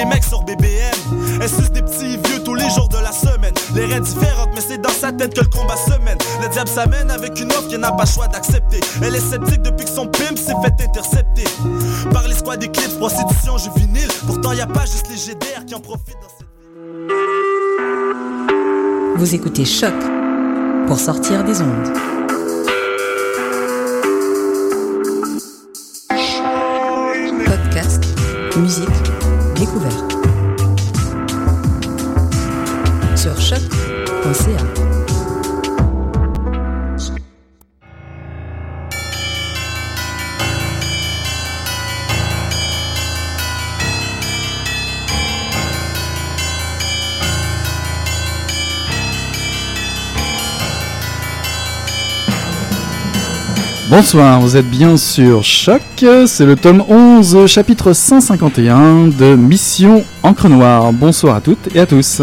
des mecs sur BBM. Elle suce des petits vieux tous les jours de la semaine? Les raids différentes, mais c'est dans sa tête que le combat se mène. Le diable s'amène avec une offre qu'elle n'a pas choix d'accepter. Elle est sceptique depuis que son pimp s'est fait intercepter. Par les squads d'éclipse, prostitution juvénile. Pourtant, y a pas juste les GDR qui en profitent dans cette Vous écoutez Choc pour sortir des ondes. Podcast, musique, découverte. Sur choc.ca. Bonsoir, vous êtes bien sur Choc, c'est le tome 11, chapitre 151 de Mission Encre Noire. Bonsoir à toutes et à tous.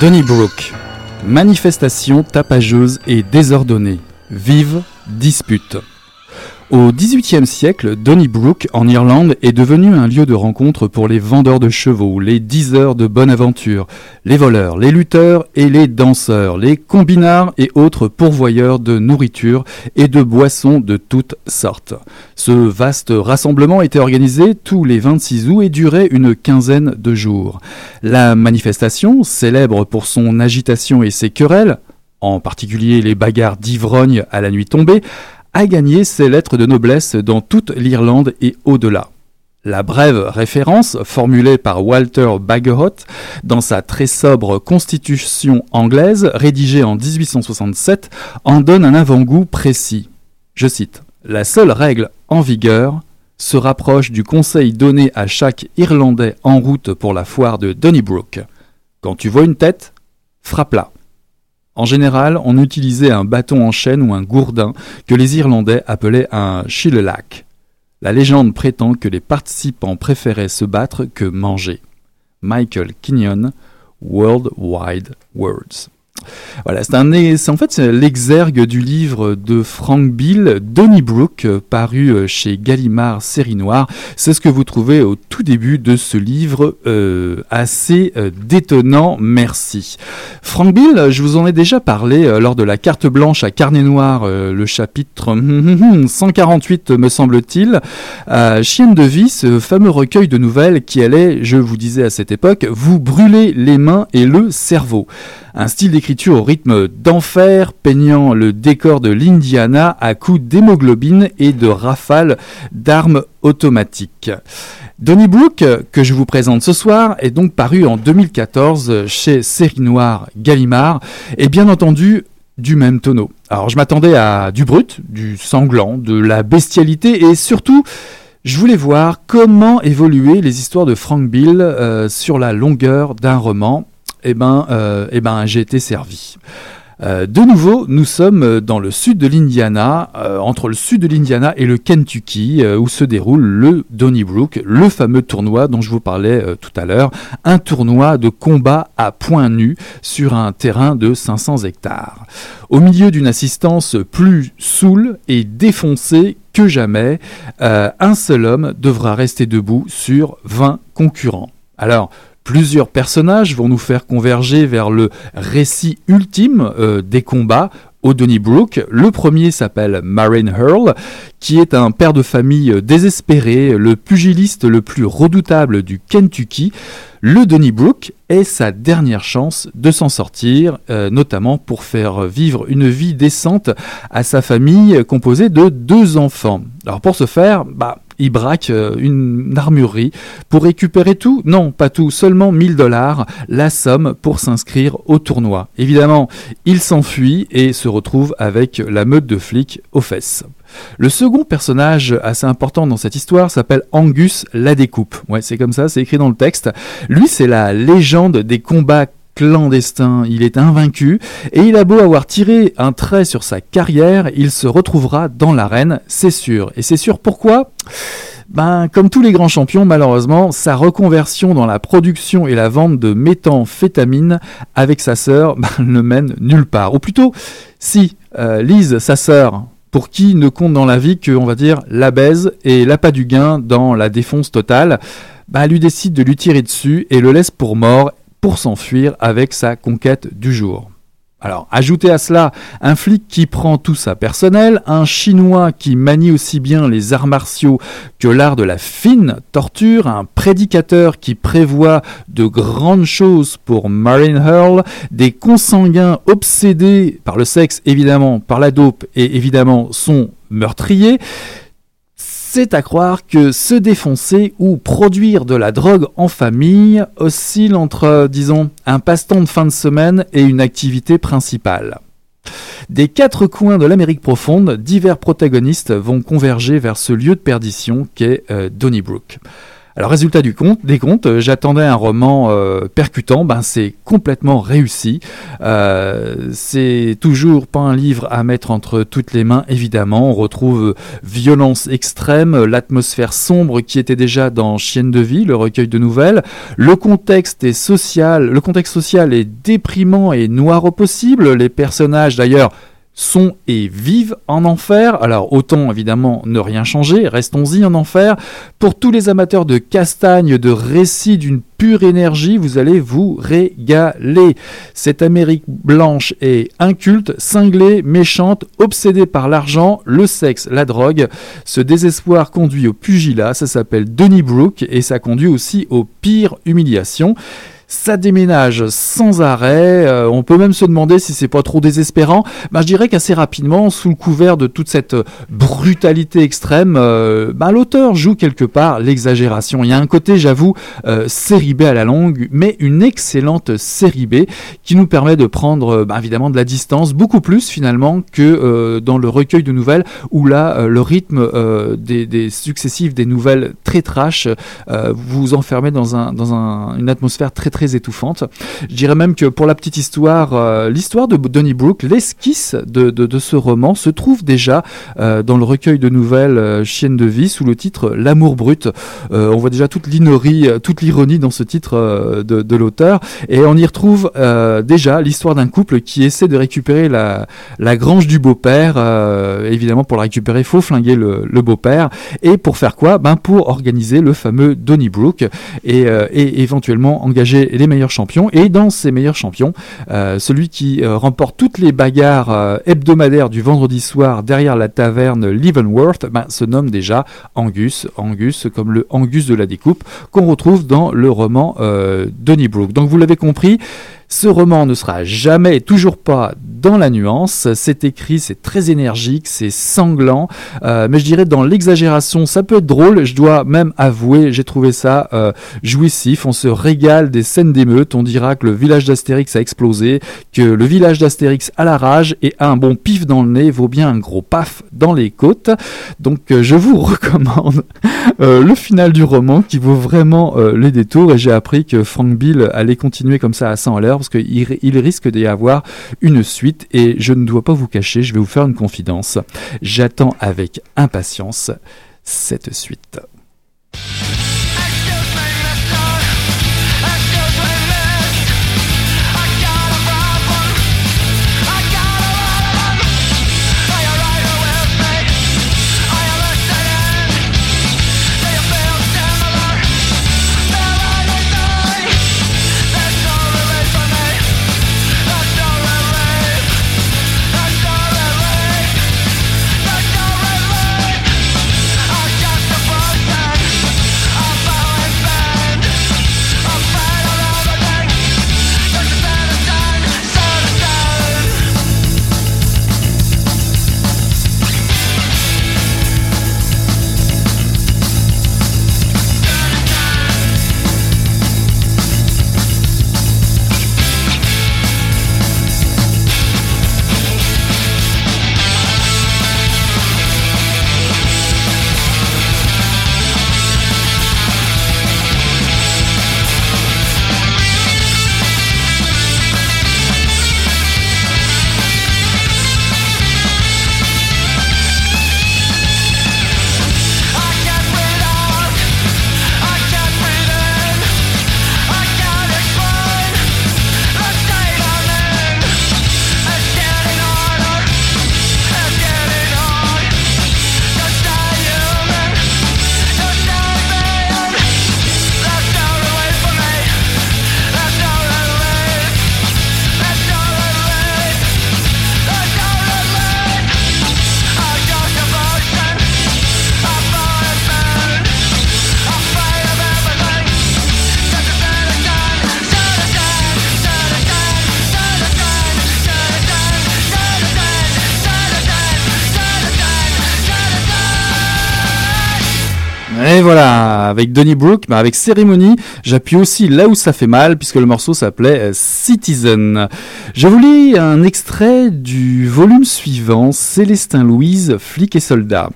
Donnybrook. Manifestation tapageuse et désordonnée. Vive dispute. Au XVIIIe siècle, Donnybrook, en Irlande, est devenu un lieu de rencontre pour les vendeurs de chevaux, les diseurs de bonne aventure, les voleurs, les lutteurs et les danseurs, les combinards et autres pourvoyeurs de nourriture et de boissons de toutes sortes. Ce vaste rassemblement était organisé tous les 26 août et durait une quinzaine de jours. La manifestation, célèbre pour son agitation et ses querelles, en particulier les bagarres d'ivrogne à la nuit tombée, a gagné ses lettres de noblesse dans toute l'Irlande et au-delà. La brève référence formulée par Walter Bagehot dans sa très sobre Constitution anglaise, rédigée en 1867, en donne un avant-goût précis. Je cite La seule règle en vigueur se rapproche du conseil donné à chaque Irlandais en route pour la foire de Donnybrook. Quand tu vois une tête, frappe-la. En général, on utilisait un bâton en chêne ou un gourdin que les Irlandais appelaient un shillelagh. La légende prétend que les participants préféraient se battre que manger. Michael Kenyon, World Wide Words. Voilà, c'est un, en fait l'exergue du livre de Frank Bill, Donnybrook, euh, paru euh, chez Gallimard Série Noire. C'est ce que vous trouvez au tout début de ce livre euh, assez détonnant. Merci. Frank Bill, je vous en ai déjà parlé lors de la carte blanche à carnet noir, le chapitre 148 me semble-t-il. Euh, Chienne de vie, ce fameux recueil de nouvelles qui allait, je vous disais à cette époque, vous brûler les mains et le cerveau. Un style d'écriture au rythme d'enfer, peignant le décor de l'Indiana à coups d'hémoglobine et de rafales d'armes automatiques. Donnybrook, que je vous présente ce soir, est donc paru en 2014 chez Série Noire Gallimard, et bien entendu du même tonneau. Alors je m'attendais à du brut, du sanglant, de la bestialité, et surtout, je voulais voir comment évoluer les histoires de Frank Bill euh, sur la longueur d'un roman. Eh ben, euh, eh ben, j'ai été servi. Euh, de nouveau, nous sommes dans le sud de l'Indiana, euh, entre le sud de l'Indiana et le Kentucky, où se déroule le Donnybrook, le fameux tournoi dont je vous parlais tout à l'heure, un tournoi de combat à points nus sur un terrain de 500 hectares. Au milieu d'une assistance plus saoule et défoncée que jamais, un seul homme devra rester debout sur 20 concurrents. Alors, Plusieurs personnages vont nous faire converger vers le récit ultime euh, des combats au Donnybrook. Le premier s'appelle Marin Hurl, qui est un père de famille désespéré, le pugiliste le plus redoutable du Kentucky. Le Donnybrook est sa dernière chance de s'en sortir, euh, notamment pour faire vivre une vie décente à sa famille composée de deux enfants. Alors pour ce faire, bah, il braque euh, une armurerie pour récupérer tout Non, pas tout, seulement 1000 dollars, la somme pour s'inscrire au tournoi. Évidemment, il s'enfuit et se retrouve avec la meute de flics aux fesses. Le second personnage assez important dans cette histoire s'appelle Angus la découpe. Ouais, c'est comme ça, c'est écrit dans le texte. Lui, c'est la légende des combats clandestins. Il est invaincu et il a beau avoir tiré un trait sur sa carrière, il se retrouvera dans l'arène, c'est sûr. Et c'est sûr pourquoi? Ben, comme tous les grands champions, malheureusement, sa reconversion dans la production et la vente de méthamphétamine avec sa sœur ben, ne mène nulle part. Ou plutôt, si euh, Lise, sa sœur, pour qui ne compte dans la vie que, on va dire, la baise et l'appât du gain dans la défonce totale, bah, lui décide de lui tirer dessus et le laisse pour mort pour s'enfuir avec sa conquête du jour. Alors, ajoutez à cela un flic qui prend tout ça personnel, un chinois qui manie aussi bien les arts martiaux que l'art de la fine torture, un prédicateur qui prévoit de grandes choses pour Marine Hurl, des consanguins obsédés par le sexe évidemment, par la dope et évidemment son meurtrier c'est à croire que se défoncer ou produire de la drogue en famille oscille entre, disons, un passe-temps de fin de semaine et une activité principale. Des quatre coins de l'Amérique profonde, divers protagonistes vont converger vers ce lieu de perdition qu'est euh, Donnybrook. Alors résultat du compte, des comptes, euh, j'attendais un roman euh, percutant, ben c'est complètement réussi. Euh, c'est toujours pas un livre à mettre entre toutes les mains, évidemment. On retrouve violence extrême, l'atmosphère sombre qui était déjà dans Chienne de vie, le recueil de nouvelles. Le contexte est social, le contexte social est déprimant et noir au possible. Les personnages d'ailleurs sont et vivent en enfer. Alors autant évidemment ne rien changer, restons-y en enfer. Pour tous les amateurs de castagne, de récits d'une pure énergie, vous allez vous régaler. Cette Amérique blanche est inculte, cinglée, méchante, obsédée par l'argent, le sexe, la drogue. Ce désespoir conduit au pugilat, ça s'appelle Denis Brook et ça conduit aussi aux pires humiliations. Ça déménage sans arrêt. Euh, on peut même se demander si c'est pas trop désespérant. Ben, je dirais qu'assez rapidement, sous le couvert de toute cette brutalité extrême, euh, ben, l'auteur joue quelque part l'exagération. Il y a un côté, j'avoue, euh, série B à la longue, mais une excellente série B qui nous permet de prendre ben, évidemment de la distance, beaucoup plus finalement que dans le recueil de nouvelles où là, le rythme des, des, successives des nouvelles très trash vous enfermez dans, un, dans un, une atmosphère très, très très étouffante. Je dirais même que pour la petite histoire, euh, l'histoire de Donnybrook, l'esquisse de, ce roman se trouve déjà euh, dans le recueil de nouvelles euh, Chienne de vie sous le titre L'amour brut. on voit déjà toute l'inerie, toute l'ironie dans ce titre de, l'auteur et on y retrouve déjà l'histoire d'un couple qui essaie de récupérer la, grange du beau-père. évidemment, pour la récupérer, il faut flinguer le, le beau-père. Et pour faire quoi? Ben pour organiser le fameux Donnybrook et, et éventuellement engager les meilleurs champions. Et dans ces meilleurs champions, euh, celui qui euh, remporte toutes les bagarres euh, hebdomadaires du vendredi soir derrière la taverne Leavenworth ben, se nomme déjà Angus. Angus comme le Angus de la découpe qu'on retrouve dans le roman Donnybrook. Donc vous l'avez compris, ce roman ne sera jamais et toujours pas dans la nuance. C'est écrit, c'est très énergique, c'est sanglant, euh, mais je dirais dans l'exagération, ça peut être drôle. Je dois même avouer, j'ai trouvé ça euh, jouissif. On se régale des scènes d'émeute. On dira que le village d'Astérix a explosé, que le village d'Astérix a la rage et un bon pif dans le nez vaut bien un gros paf dans les côtes. Donc euh, je vous recommande le final du roman qui vaut vraiment les détours. Et j'ai appris que Frank Bill allait continuer comme ça à 100 à l'heure parce qu'il il risque d'y avoir une suite et je ne dois pas vous cacher, je vais vous faire une confidence. J'attends avec impatience cette suite. Avec Donny Brooke, bah avec Cérémonie, j'appuie aussi là où ça fait mal, puisque le morceau s'appelait euh, Citizen. Je vous lis un extrait du volume suivant, Célestin Louise, flic et soldat.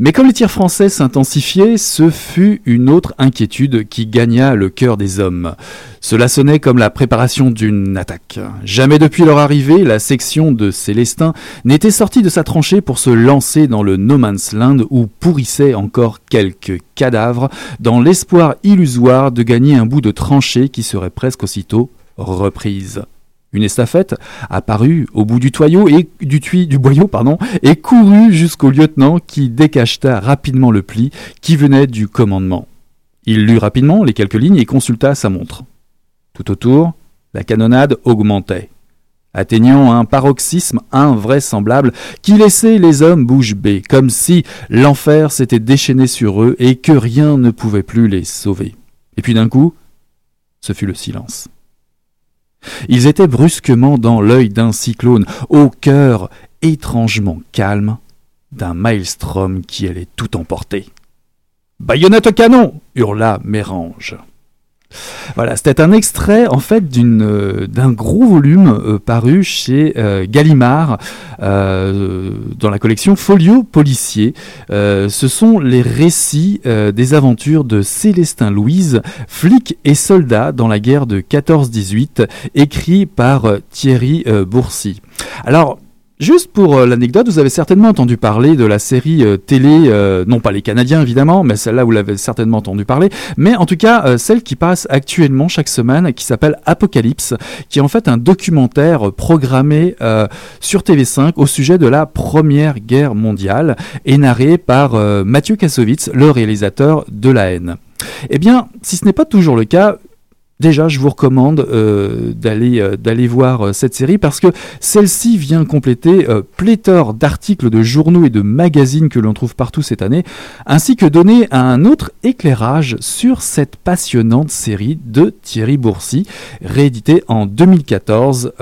Mais comme les tirs français s'intensifiaient, ce fut une autre inquiétude qui gagna le cœur des hommes. Cela sonnait comme la préparation d'une attaque. Jamais depuis leur arrivée, la section de Célestin n'était sortie de sa tranchée pour se lancer dans le No Man's Land où pourrissaient encore quelques cadavres, dans l'espoir illusoire de gagner un bout de tranchée qui serait presque aussitôt reprise. Une estafette apparut au bout du tuyau et du, du boyau pardon, et courut jusqu'au lieutenant qui décacheta rapidement le pli qui venait du commandement. Il lut rapidement les quelques lignes et consulta sa montre. Tout autour, la canonnade augmentait, atteignant un paroxysme invraisemblable qui laissait les hommes bouche bée, comme si l'enfer s'était déchaîné sur eux et que rien ne pouvait plus les sauver. Et puis d'un coup, ce fut le silence. Ils étaient brusquement dans l'œil d'un cyclone, au cœur étrangement calme d'un maelstrom qui allait tout emporter. Baïonnette au canon hurla Mérange. Voilà, c'était un extrait en fait euh, d'un gros volume euh, paru chez euh, Gallimard dans la collection Folio Policier. ce sont les récits des aventures de Célestin Louise, flic et soldat dans la guerre de 14-18, écrit par Thierry Boursy. Juste pour euh, l'anecdote, vous avez certainement entendu parler de la série euh, télé, euh, non pas les Canadiens évidemment, mais celle-là vous l'avez certainement entendu parler, mais en tout cas celle qui passe actuellement chaque semaine, qui s'appelle Apocalypse, qui est en fait un documentaire programmé sur TV5 au sujet de la Première Guerre mondiale et narré par Mathieu Kassovitz, le réalisateur de La haine. Eh bien, si ce n'est pas toujours le cas, Déjà, je vous recommande euh, d'aller euh, d'aller voir euh, cette série parce que celle-ci vient compléter pléthore d'articles de journaux et de magazines que l'on trouve partout cette année, ainsi que donner un autre éclairage sur cette passionnante série de Thierry Boursy, rééditée en 2014,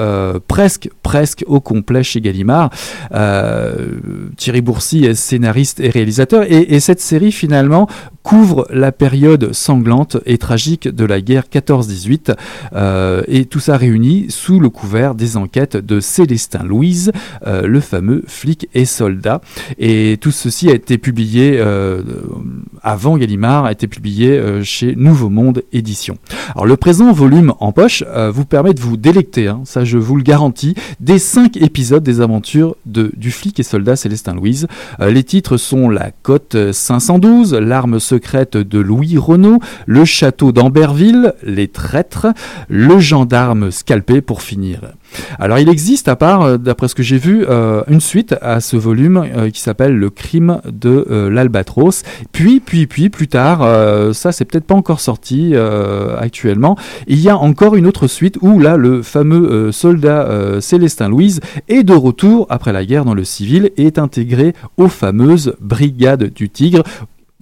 presque presque au complet chez Gallimard. Thierry Boursy est scénariste et réalisateur, et, et cette série finalement couvre la période sanglante et tragique de la guerre 14-18 euh, et tout ça réuni sous le couvert des enquêtes de Célestin Louise, euh, le fameux flic et soldat. Et tout ceci a été publié euh, avant Gallimard, a été publié chez Nouveau Monde Édition. Alors le présent volume en poche vous permet de vous délecter, hein, ça je vous le garantis, des cinq épisodes des aventures de, du flic et soldat Célestin Louise. les titres sont La Côte 512, L'arme secrète de Louis Renault, le château d'Amberville, les traîtres, le gendarme scalpé pour finir. Alors il existe, à part, euh, d'après ce que j'ai vu, euh, une suite à ce volume euh, qui s'appelle Le crime de l'Albatros. Puis, puis, puis, plus tard, ça c'est peut-être pas encore sorti actuellement, il y a encore une autre suite où là le fameux soldat Célestin Louise est de retour après la guerre dans le civil et est intégré aux fameuses brigades du Tigre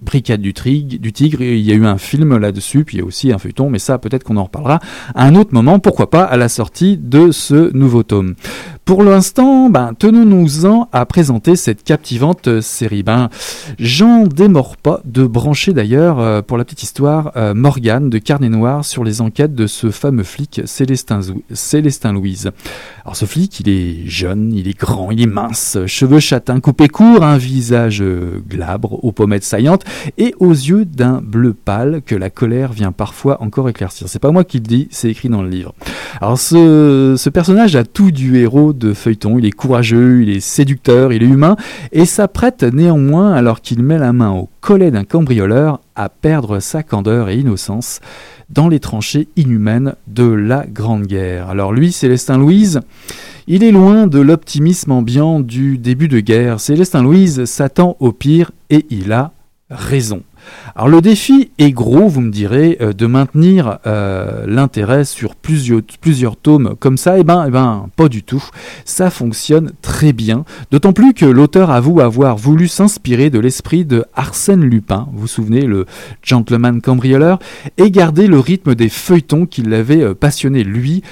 Brigade du, du Tigre, il y a eu un film là-dessus, puis il y a aussi un feuilleton, mais ça peut-être qu'on en reparlera à un autre moment, pourquoi pas à la sortie de ce nouveau tome. Pour l'instant, ben, tenons-nous-en à présenter cette captivante série. Ben, j'en démords pas de brancher d'ailleurs, euh, pour la petite histoire, euh, Morgane de Carnet Noir sur les enquêtes de ce fameux flic Célestin, Louise. Alors ce flic, il est jeune, il est grand, il est mince, cheveux châtains coupés courts, un visage euh, glabre, aux pommettes saillantes et aux yeux d'un bleu pâle que la colère vient parfois encore éclaircir. C'est pas moi qui le dis, c'est écrit dans le livre. Alors ce, ce personnage a tout du héros de feuilleton. Il est courageux, il est séducteur, il est humain et s'apprête néanmoins, alors qu'il met la main au collet d'un cambrioleur, à perdre sa candeur et innocence dans les tranchées inhumaines de la Grande Guerre. Alors lui, Célestin Louise, il est loin de l'optimisme ambiant du début de guerre. Célestin Louise s'attend au pire et il a raison. Alors le défi est gros, vous me direz, euh, de maintenir euh, l'intérêt sur plusieurs, tomes comme ça. Eh ben, eh ben, pas du tout. Ça fonctionne très bien. D'autant plus que l'auteur avoue avoir voulu s'inspirer de l'esprit de Arsène Lupin, vous vous souvenez, le gentleman cambrioleur, et garder le rythme des feuilletons qui l'avaient euh, passionné lui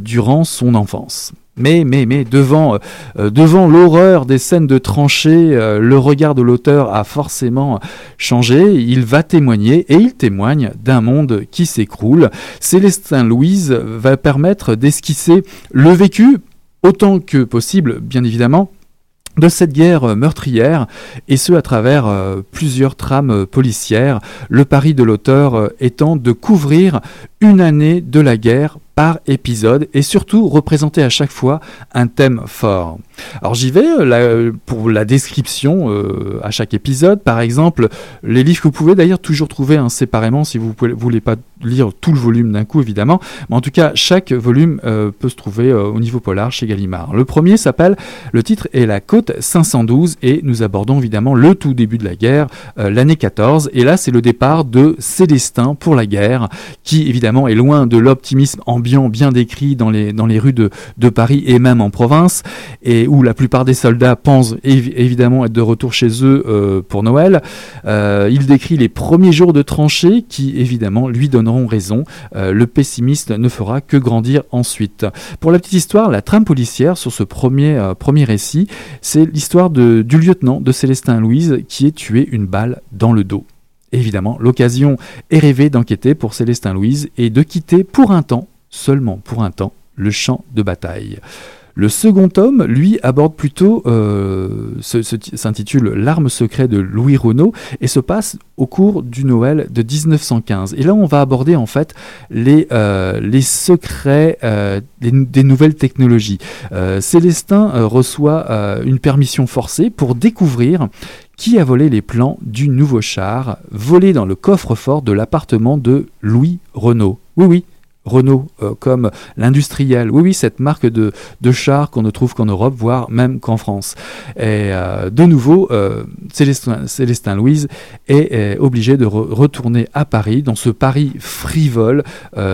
durant son enfance. Mais, mais, mais, devant, euh, devant l'horreur des scènes de tranchées, euh, le regard de l'auteur a forcément changé. Il va témoigner, et il témoigne d'un monde qui s'écroule. Célestin Louise va permettre d'esquisser le vécu, autant que possible, bien évidemment, de cette guerre meurtrière, et ce à travers euh, plusieurs trames policières, le pari de l'auteur étant de couvrir une année de la guerre par épisode et surtout représenter à chaque fois un thème fort. Alors j'y vais euh, pour la description euh, à chaque épisode. Par exemple, les livres que vous pouvez d'ailleurs toujours trouver hein, séparément si vous ne voulez pas lire tout le volume d'un coup évidemment. Mais en tout cas, chaque volume euh, peut se trouver au niveau polar chez Gallimard. Le premier s'appelle, le titre est La Côte 512 et nous abordons évidemment le tout début de la guerre, l'année 14. Et là, c'est le départ de Célestin pour la guerre qui évidemment est loin de l'optimisme ambiant bien décrit dans les, dans les rues de, de Paris et même en province. Et où la plupart des soldats pensent évidemment être de retour chez eux euh, pour Noël. Euh, il décrit les premiers jours de tranchée qui évidemment lui donneront raison. Euh, le pessimiste ne fera que grandir ensuite. Pour la petite histoire, la trame policière sur ce premier, premier récit, c'est l'histoire du lieutenant de Célestin Louise qui est tué une balle dans le dos. Évidemment, l'occasion est rêvée d'enquêter pour Célestin Louise et de quitter pour un temps, seulement pour un temps, le champ de bataille. Le second tome, lui, aborde plutôt, euh, s'intitule L'arme secrète de Louis Renault et se passe au cours du Noël de 1915. Et là, on va aborder en fait les, euh, les secrets euh, des, nouvelles technologies. Célestin reçoit une permission forcée pour découvrir qui a volé les plans du nouveau char volé dans le coffre-fort de l'appartement de Louis Renault. Oui, oui, Renault euh, comme l'industriel. Oui, oui, cette marque de, de char qu'on ne trouve qu'en Europe, voire même qu'en France. Et euh, de nouveau, euh, Célestin, Louise est, obligé de retourner à Paris, dans ce Paris frivole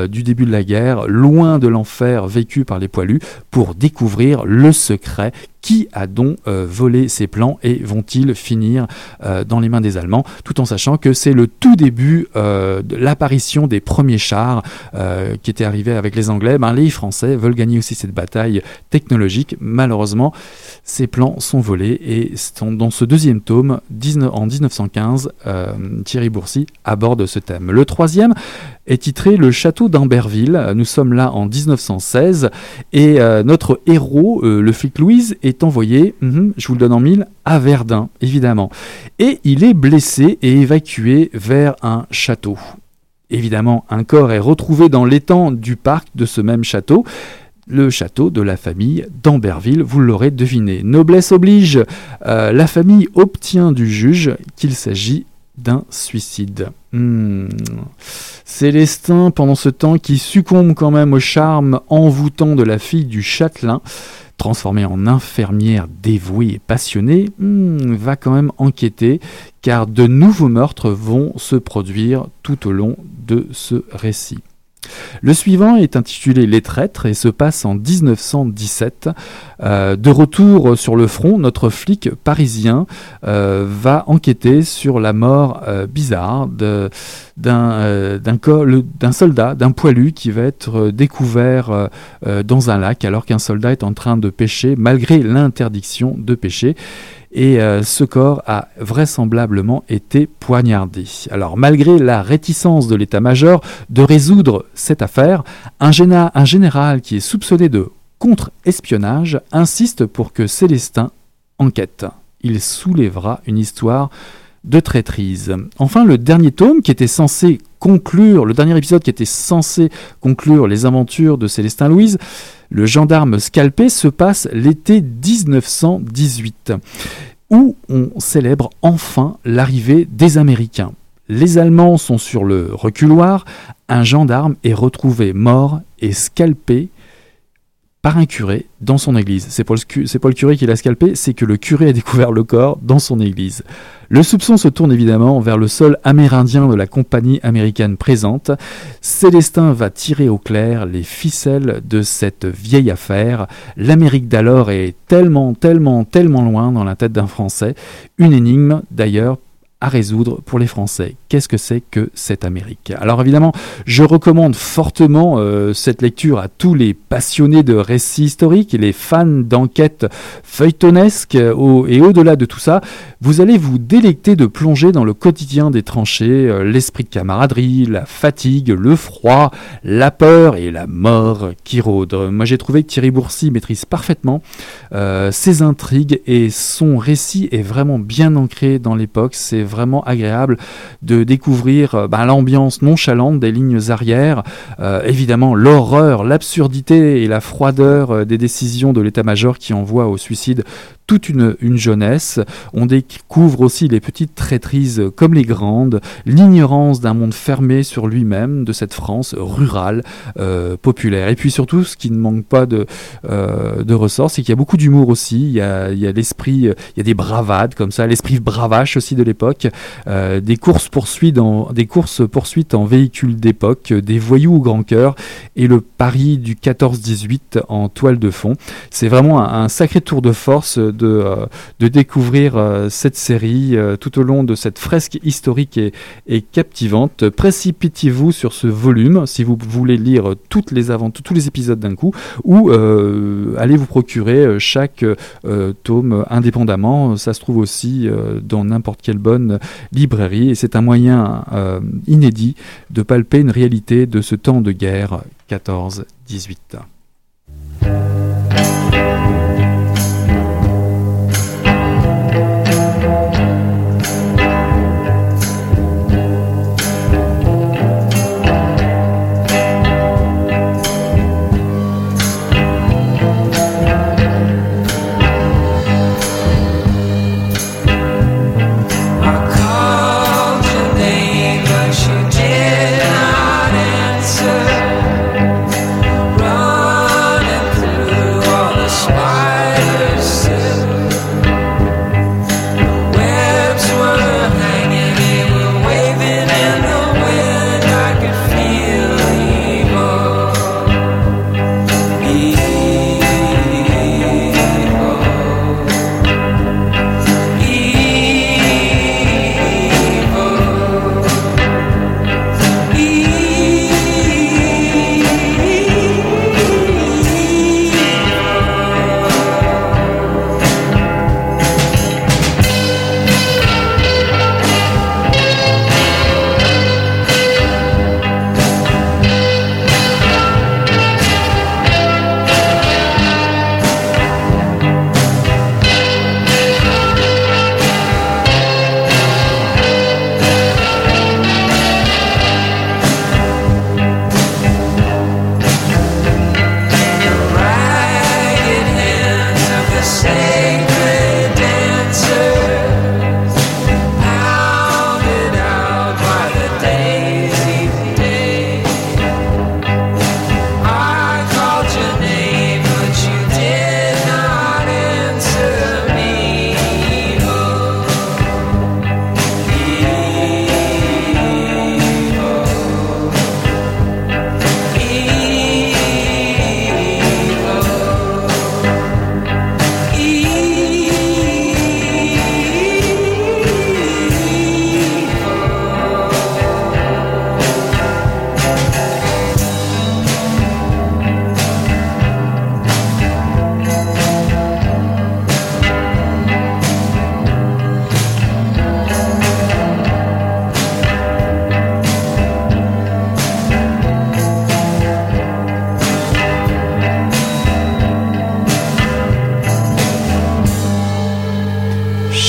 du début de la guerre, loin de l'enfer vécu par les poilus, pour découvrir le secret qui a donc euh, volé ces plans et vont-ils finir euh, dans les mains des Allemands, tout en sachant que c'est le tout début euh, de l'apparition des premiers chars qui étaient arrivés avec les Anglais? Ben, les Français veulent gagner aussi cette bataille technologique. Malheureusement, ces plans sont volés et dans ce deuxième tome, en 1915, Thierry Bourcy aborde ce thème. Le troisième est titré Le château d'Amberville. Nous sommes là en 1916 et notre héros, le flic Louise, est envoyé, mhm, je vous le donne en mille, à Verdun, évidemment. Et il est blessé et évacué vers un château. Évidemment, un corps est retrouvé dans l'étang du parc de ce même château le château de la famille d'Amberville, vous l'aurez deviné. Noblesse oblige, euh, la famille obtient du juge qu'il s'agit d'un suicide. Hmm. Célestin, pendant ce temps, qui succombe quand même au charme envoûtant de la fille du châtelain, transformée en infirmière dévouée et passionnée, hmm, va quand même enquêter car de nouveaux meurtres vont se produire tout au long de ce récit. Le suivant est intitulé Les traîtres et se passe en 1917. Euh, de retour sur le front, notre flic parisien euh, va enquêter sur la mort euh, bizarre d'un soldat, d'un poilu qui va être découvert dans un lac alors qu'un soldat est en train de pêcher malgré l'interdiction de pêcher et euh, ce corps a vraisemblablement été poignardé. Alors malgré la réticence de l'état-major de résoudre cette affaire, un, un général qui est soupçonné de contre-espionnage insiste pour que Célestin enquête. Il soulèvera une histoire de traîtrise. Enfin, le dernier tome qui était censé conclure, le dernier épisode qui était censé conclure les aventures de Célestin Louise, le gendarme scalpé se passe l'été 1918, où on célèbre enfin l'arrivée des Américains. Les Allemands sont sur le reculoir, un gendarme est retrouvé mort et scalpé par un curé dans son église. C'est pas, le curé qui l'a scalpé, c'est que le curé a découvert le corps dans son église. Le soupçon se tourne évidemment vers le sol amérindien de la compagnie américaine présente. Célestin va tirer au clair les ficelles de cette vieille affaire. L'Amérique d'alors est tellement, tellement, tellement loin dans la tête d'un Français. Une énigme d'ailleurs à résoudre pour les Français. Qu'est-ce que c'est que cette Amérique? Alors évidemment, je recommande fortement euh, cette lecture à tous les passionnés de récits historiques les fans d'enquêtes feuilletonesques euh, et au-delà de tout ça, vous allez vous délecter de plonger dans le quotidien des tranchées, euh, l'esprit de camaraderie, la fatigue, le froid, la peur et la mort qui rôdent. Moi j'ai trouvé que Thierry Boursy maîtrise parfaitement ses intrigues et son récit est vraiment bien ancré dans l'époque. C'est vraiment agréable de découvrir euh, bah, l'ambiance nonchalante des lignes arrières, euh, évidemment l'horreur, l'absurdité et la froideur euh, des décisions de l'état-major qui envoie au suicide toute une, jeunesse. On découvre aussi les petites traîtrises comme les grandes, l'ignorance d'un monde fermé sur lui-même, de cette France rurale, populaire. Et puis surtout, ce qui ne manque pas de, de ressort, c'est qu'il y a beaucoup d'humour aussi. Il y a, l'esprit, il y a des bravades comme ça, l'esprit bravache aussi de l'époque, euh, des courses poursuites en des courses poursuites en véhicule d'époque, des voyous au grand cœur et le Paris du 14-18 en toile de fond. C'est vraiment un, sacré tour de force euh, de découvrir euh, cette série tout au long de cette fresque historique et, captivante. Précipitez-vous sur ce volume si vous voulez lire toutes les tous les épisodes d'un coup ou allez vous procurer chaque tome indépendamment. Ça se trouve aussi dans n'importe quelle bonne librairie et c'est un moyen euh, inédit de palper une réalité de ce temps de guerre 14-18.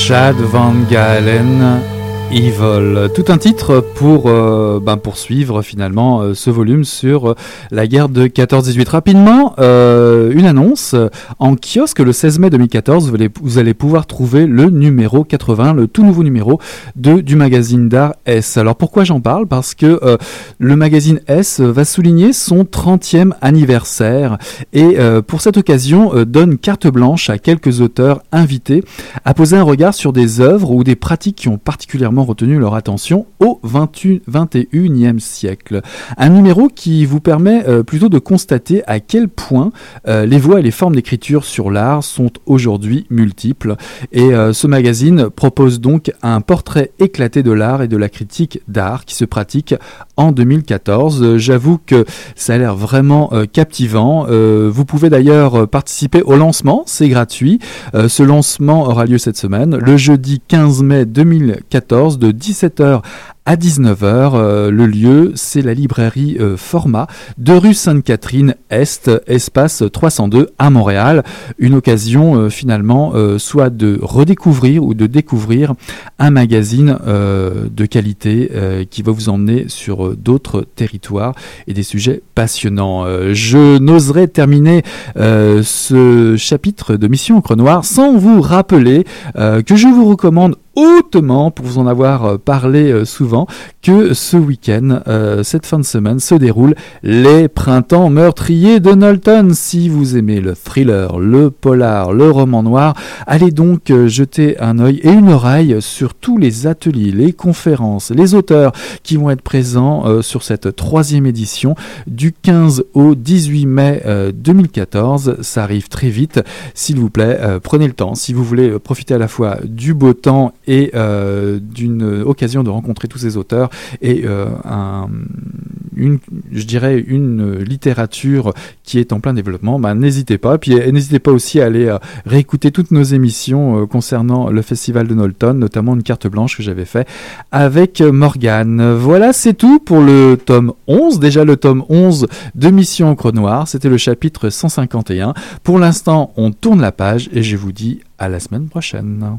Chad Van Galen Evil. Tout un titre pour euh, ben, poursuivre finalement euh, ce volume sur euh, la guerre de 14-18. Rapidement, une annonce. En kiosque le 16 mai 2014, vous allez, pouvoir trouver le numéro 80, le tout nouveau numéro de, du magazine d'art S. Alors pourquoi j'en parle? Parce que le magazine S va souligner son 30e anniversaire et pour cette occasion donne carte blanche à quelques auteurs invités à poser un regard sur des œuvres ou des pratiques qui ont particulièrement retenu leur attention au 21e siècle. Un numéro qui vous permet euh, plutôt de constater à quel point euh, les voies et les formes d'écriture sur l'art sont aujourd'hui multiples. Et ce magazine propose donc un portrait éclaté de l'art et de la critique d'art qui se pratique en 2014. J'avoue que ça a l'air vraiment captivant. vous pouvez d'ailleurs participer au lancement, c'est gratuit. ce lancement aura lieu cette semaine, le jeudi 15 mai 2014 de 17h à 19h. Euh, le lieu, c'est la librairie euh, Format de rue Sainte-Catherine Est, espace 302 à Montréal. Une occasion euh, finalement soit de redécouvrir ou de découvrir un magazine de qualité qui va vous emmener sur d'autres territoires et des sujets passionnants. je n'oserais terminer ce chapitre de Mission au Noir sans vous rappeler que je vous recommande hautement, pour vous en avoir euh, parlé euh, que ce week-end, euh, cette fin de semaine, se déroulent les printemps meurtriers de Knowlton. Si vous aimez le thriller, le polar, le roman noir, allez donc jeter un œil et une oreille sur tous les ateliers, les conférences, les auteurs qui vont être présents sur cette troisième édition du 15 au 18 mai 2014. Ça arrive très vite. S'il vous plaît, prenez le temps. Si vous voulez profiter à la fois du beau temps et euh, d'une occasion de rencontrer tous auteurs et euh, un, une, je dirais une littérature qui est en plein développement, bah, n'hésitez pas. Puis n'hésitez pas aussi à aller euh, réécouter toutes nos émissions concernant le festival de Knowlton, notamment une carte blanche que j'avais fait avec Morgane. Voilà, c'est tout pour le tome 11. Déjà le tome 11 de Mission Encre Noire, c'était le chapitre 151. Pour l'instant, on tourne la page et je vous dis à la semaine prochaine.